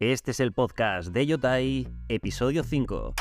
Este es el podcast de Yotai, episodio 5.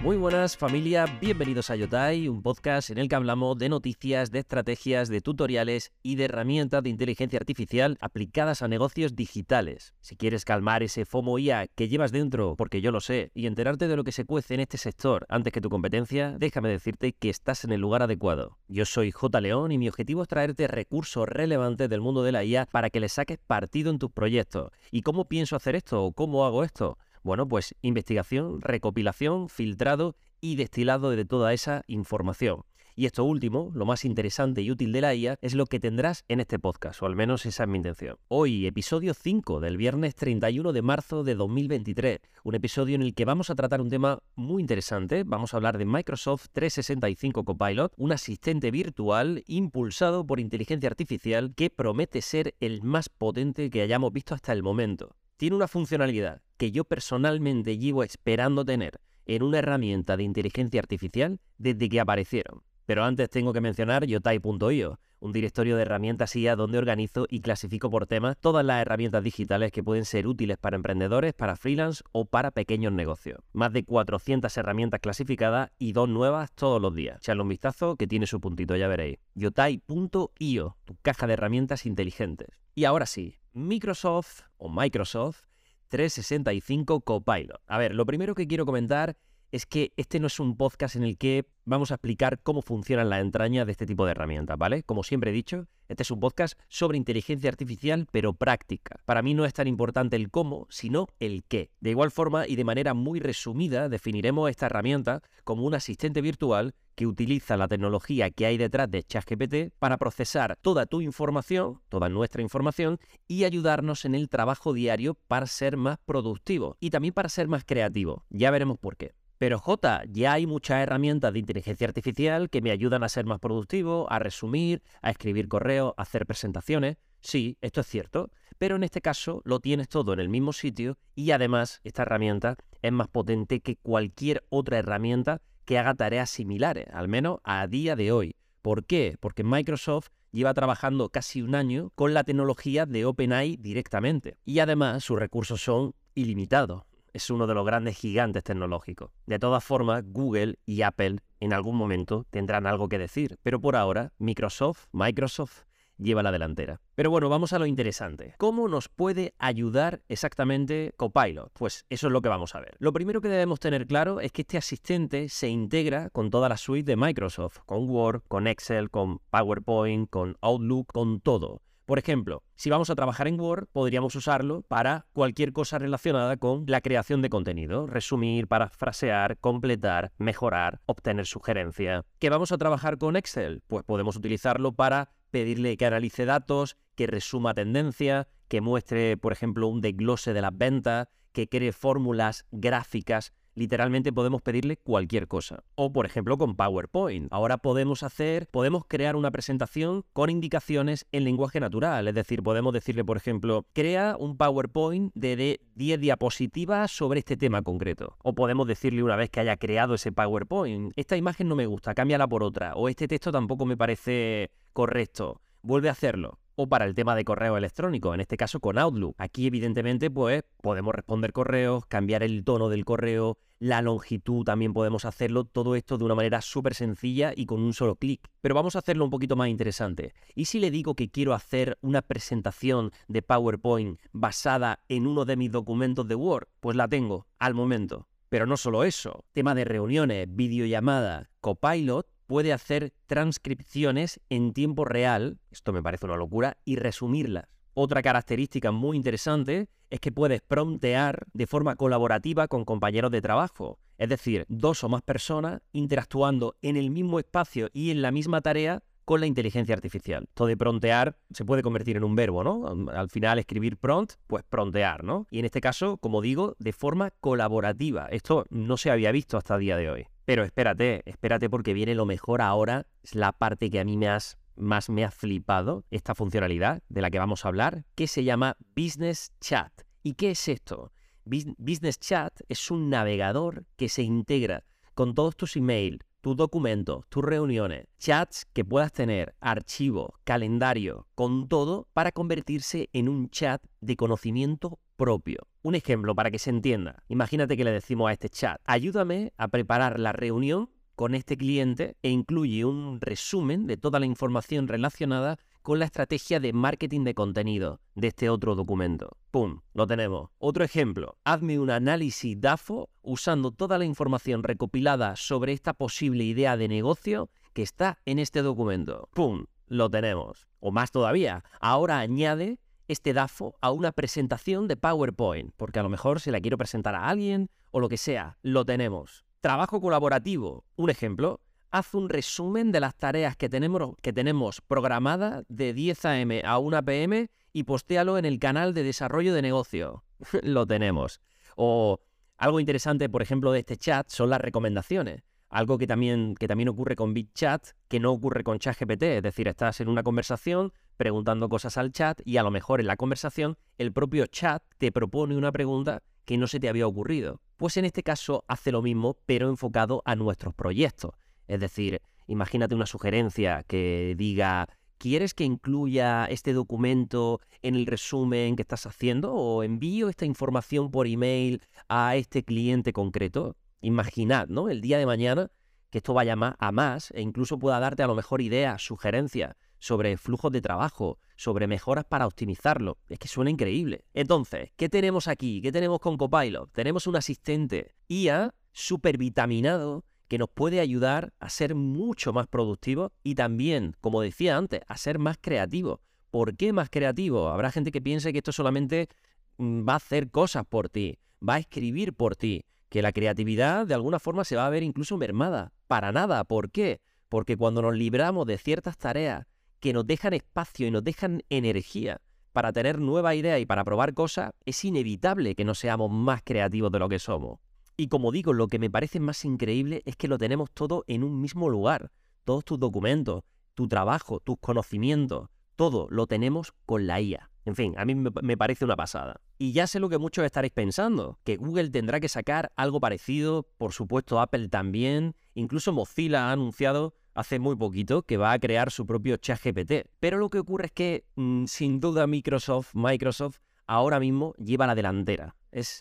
Muy buenas familia, bienvenidos a Yotai, un podcast en el que hablamos de noticias, de estrategias, de tutoriales y de herramientas de inteligencia artificial aplicadas a negocios digitales. Si quieres calmar ese FOMO IA que llevas dentro, porque yo lo sé, y enterarte de lo que se cuece en este sector antes que tu competencia, déjame decirte que estás en el lugar adecuado. Yo soy J. León y mi objetivo es traerte recursos relevantes del mundo de la IA para que le saques partido en tus proyectos. ¿Y cómo pienso hacer esto o cómo hago esto? Bueno, pues investigación, recopilación, filtrado y destilado de toda esa información. Y esto último, lo más interesante y útil de la IA, es lo que tendrás en este podcast, o al menos esa es mi intención. Hoy, episodio 5 del viernes 31 de marzo de 2023, un episodio en el que vamos a tratar un tema muy interesante. Vamos a hablar de Microsoft 365 Copilot, un asistente virtual impulsado por inteligencia artificial que promete ser el más potente que hayamos visto hasta el momento tiene una funcionalidad que yo personalmente llevo esperando tener en una herramienta de inteligencia artificial desde que aparecieron. Pero antes tengo que mencionar yotai.io, un directorio de herramientas IA donde organizo y clasifico por temas todas las herramientas digitales que pueden ser útiles para emprendedores, para freelance o para pequeños negocios. Más de 400 herramientas clasificadas y dos nuevas todos los días. Echadle un vistazo que tiene su puntito, ya veréis. yotai.io, tu caja de herramientas inteligentes. Y ahora sí, Microsoft o Microsoft 365 Copilot. A ver, lo primero que quiero comentar es que este no es un podcast en el que vamos a explicar cómo funcionan las entrañas de este tipo de herramientas, ¿vale? Como siempre he dicho, este es un podcast sobre inteligencia artificial, pero práctica. Para mí no es tan importante el cómo, sino el qué. De igual forma y de manera muy resumida, definiremos esta herramienta como un asistente virtual que utiliza la tecnología que hay detrás de ChatGPT para procesar toda tu información, toda nuestra información, y ayudarnos en el trabajo diario para ser más productivo y también para ser más creativo. Ya veremos por qué. Pero J, ya hay muchas herramientas de inteligencia artificial que me ayudan a ser más productivo, a resumir, a escribir correos, a hacer presentaciones. Sí, esto es cierto, pero en este caso lo tienes todo en el mismo sitio y además esta herramienta es más potente que cualquier otra herramienta que haga tareas similares, al menos a día de hoy. ¿Por qué? Porque Microsoft lleva trabajando casi un año con la tecnología de OpenAI directamente y además sus recursos son ilimitados es uno de los grandes gigantes tecnológicos. De todas formas, Google y Apple en algún momento tendrán algo que decir, pero por ahora Microsoft, Microsoft lleva la delantera. Pero bueno, vamos a lo interesante. ¿Cómo nos puede ayudar exactamente Copilot? Pues eso es lo que vamos a ver. Lo primero que debemos tener claro es que este asistente se integra con toda la suite de Microsoft, con Word, con Excel, con PowerPoint, con Outlook, con todo. Por ejemplo, si vamos a trabajar en Word, podríamos usarlo para cualquier cosa relacionada con la creación de contenido, resumir, parafrasear, completar, mejorar, obtener sugerencia. ¿Que vamos a trabajar con Excel? Pues podemos utilizarlo para pedirle que analice datos, que resuma tendencia, que muestre, por ejemplo, un desglose de las ventas, que cree fórmulas gráficas literalmente podemos pedirle cualquier cosa. O por ejemplo con PowerPoint. Ahora podemos hacer, podemos crear una presentación con indicaciones en lenguaje natural. Es decir, podemos decirle, por ejemplo, crea un PowerPoint de 10 diapositivas sobre este tema concreto. O podemos decirle una vez que haya creado ese PowerPoint, esta imagen no me gusta, cámbiala por otra. O este texto tampoco me parece correcto. Vuelve a hacerlo o para el tema de correo electrónico, en este caso con Outlook. Aquí evidentemente pues podemos responder correos, cambiar el tono del correo, la longitud también podemos hacerlo, todo esto de una manera súper sencilla y con un solo clic. Pero vamos a hacerlo un poquito más interesante. ¿Y si le digo que quiero hacer una presentación de PowerPoint basada en uno de mis documentos de Word? Pues la tengo al momento. Pero no solo eso, tema de reuniones, videollamadas, Copilot puede hacer transcripciones en tiempo real, esto me parece una locura, y resumirlas. Otra característica muy interesante es que puedes promptear de forma colaborativa con compañeros de trabajo, es decir, dos o más personas interactuando en el mismo espacio y en la misma tarea con la inteligencia artificial. Esto de prontear se puede convertir en un verbo, ¿no? Al final escribir prompt, pues prontear, ¿no? Y en este caso, como digo, de forma colaborativa. Esto no se había visto hasta el día de hoy. Pero espérate, espérate porque viene lo mejor ahora, es la parte que a mí me más me ha flipado, esta funcionalidad de la que vamos a hablar, que se llama Business Chat. ¿Y qué es esto? Business Chat es un navegador que se integra con todos tus emails, tus documentos, tus reuniones, chats que puedas tener, archivos, calendario, con todo para convertirse en un chat de conocimiento propio. Un ejemplo para que se entienda. Imagínate que le decimos a este chat, ayúdame a preparar la reunión con este cliente e incluye un resumen de toda la información relacionada con la estrategia de marketing de contenido de este otro documento. ¡Pum! Lo tenemos. Otro ejemplo. Hazme un análisis DAFO usando toda la información recopilada sobre esta posible idea de negocio que está en este documento. ¡Pum! Lo tenemos. O más todavía, ahora añade este DAFO a una presentación de PowerPoint, porque a lo mejor se la quiero presentar a alguien o lo que sea. Lo tenemos. Trabajo colaborativo. Un ejemplo, haz un resumen de las tareas que tenemos, que tenemos programadas de 10 a.m. a 1 p.m. y postéalo en el canal de desarrollo de negocio. Lo tenemos. O algo interesante, por ejemplo, de este chat son las recomendaciones. Algo que también, que también ocurre con BitChat, que no ocurre con ChatGPT. Es decir, estás en una conversación preguntando cosas al chat y a lo mejor en la conversación el propio chat te propone una pregunta que no se te había ocurrido. Pues en este caso hace lo mismo, pero enfocado a nuestros proyectos. Es decir, imagínate una sugerencia que diga, ¿quieres que incluya este documento en el resumen que estás haciendo o envío esta información por email a este cliente concreto? Imaginad, ¿no? El día de mañana que esto vaya a más e incluso pueda darte a lo mejor ideas, sugerencias sobre flujos de trabajo, sobre mejoras para optimizarlo. Es que suena increíble. Entonces, ¿qué tenemos aquí? ¿Qué tenemos con Copilot? Tenemos un asistente IA supervitaminado que nos puede ayudar a ser mucho más productivos y también, como decía antes, a ser más creativos. ¿Por qué más creativo? Habrá gente que piense que esto solamente mm, va a hacer cosas por ti, va a escribir por ti, que la creatividad de alguna forma se va a ver incluso mermada. Para nada. ¿Por qué? Porque cuando nos libramos de ciertas tareas que nos dejan espacio y nos dejan energía para tener nueva idea y para probar cosas, es inevitable que no seamos más creativos de lo que somos. Y como digo, lo que me parece más increíble es que lo tenemos todo en un mismo lugar. Todos tus documentos, tu trabajo, tus conocimientos, todo lo tenemos con la IA. En fin, a mí me parece una pasada. Y ya sé lo que muchos estaréis pensando, que Google tendrá que sacar algo parecido, por supuesto Apple también, incluso Mozilla ha anunciado hace muy poquito que va a crear su propio chat GPT. Pero lo que ocurre es que, mm, sin duda, Microsoft, Microsoft ahora mismo lleva la delantera.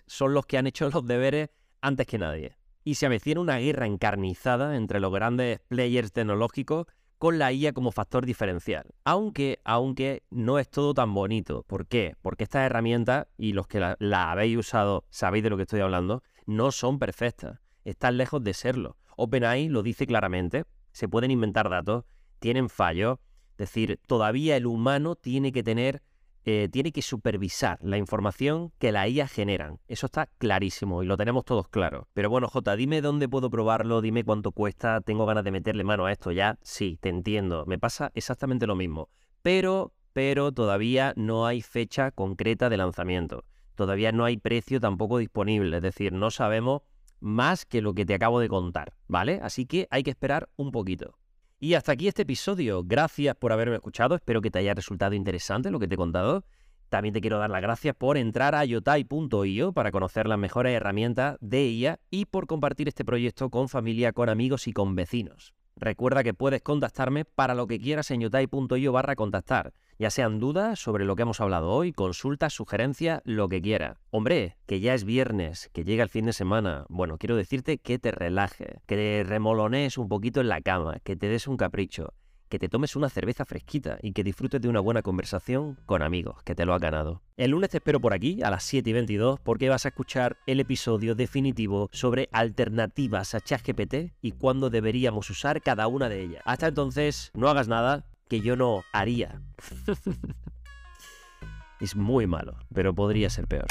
Son los que han hecho los deberes antes que nadie. Y se avecina una guerra encarnizada entre los grandes players tecnológicos con la IA como factor diferencial. Aunque, aunque no es todo tan bonito. ¿Por qué? Porque estas herramientas, y los que la, habéis usado sabéis de lo que estoy hablando, no son perfectas. Están lejos de serlo. OpenAI lo dice claramente se pueden inventar datos, tienen fallos, es decir, todavía el humano tiene que tener, eh, tiene que supervisar la información que la IA generan. Eso está clarísimo y lo tenemos todos claro. Pero bueno, J, dime dónde puedo probarlo, dime cuánto cuesta, tengo ganas de meterle mano a esto ya. Sí, te entiendo, me pasa exactamente lo mismo. Pero, pero todavía no hay fecha concreta de lanzamiento. Todavía no hay precio tampoco disponible, es decir, no sabemos más que lo que te acabo de contar, ¿vale? Así que hay que esperar un poquito. Y hasta aquí este episodio. Gracias por haberme escuchado. Espero que te haya resultado interesante lo que te he contado. También te quiero dar las gracias por entrar a yotai.io para conocer las mejores herramientas de ella y por compartir este proyecto con familia, con amigos y con vecinos. Recuerda que puedes contactarme para lo que quieras en yotai.io barra contactar, ya sean dudas sobre lo que hemos hablado hoy, consultas, sugerencias, lo que quiera. Hombre, que ya es viernes, que llega el fin de semana. Bueno, quiero decirte que te relajes, que te remolones un poquito en la cama, que te des un capricho que te tomes una cerveza fresquita y que disfrutes de una buena conversación con amigos, que te lo ha ganado. El lunes te espero por aquí a las 7 y 22 porque vas a escuchar el episodio definitivo sobre alternativas a ChatGPT y cuándo deberíamos usar cada una de ellas. Hasta entonces, no hagas nada que yo no haría. es muy malo, pero podría ser peor.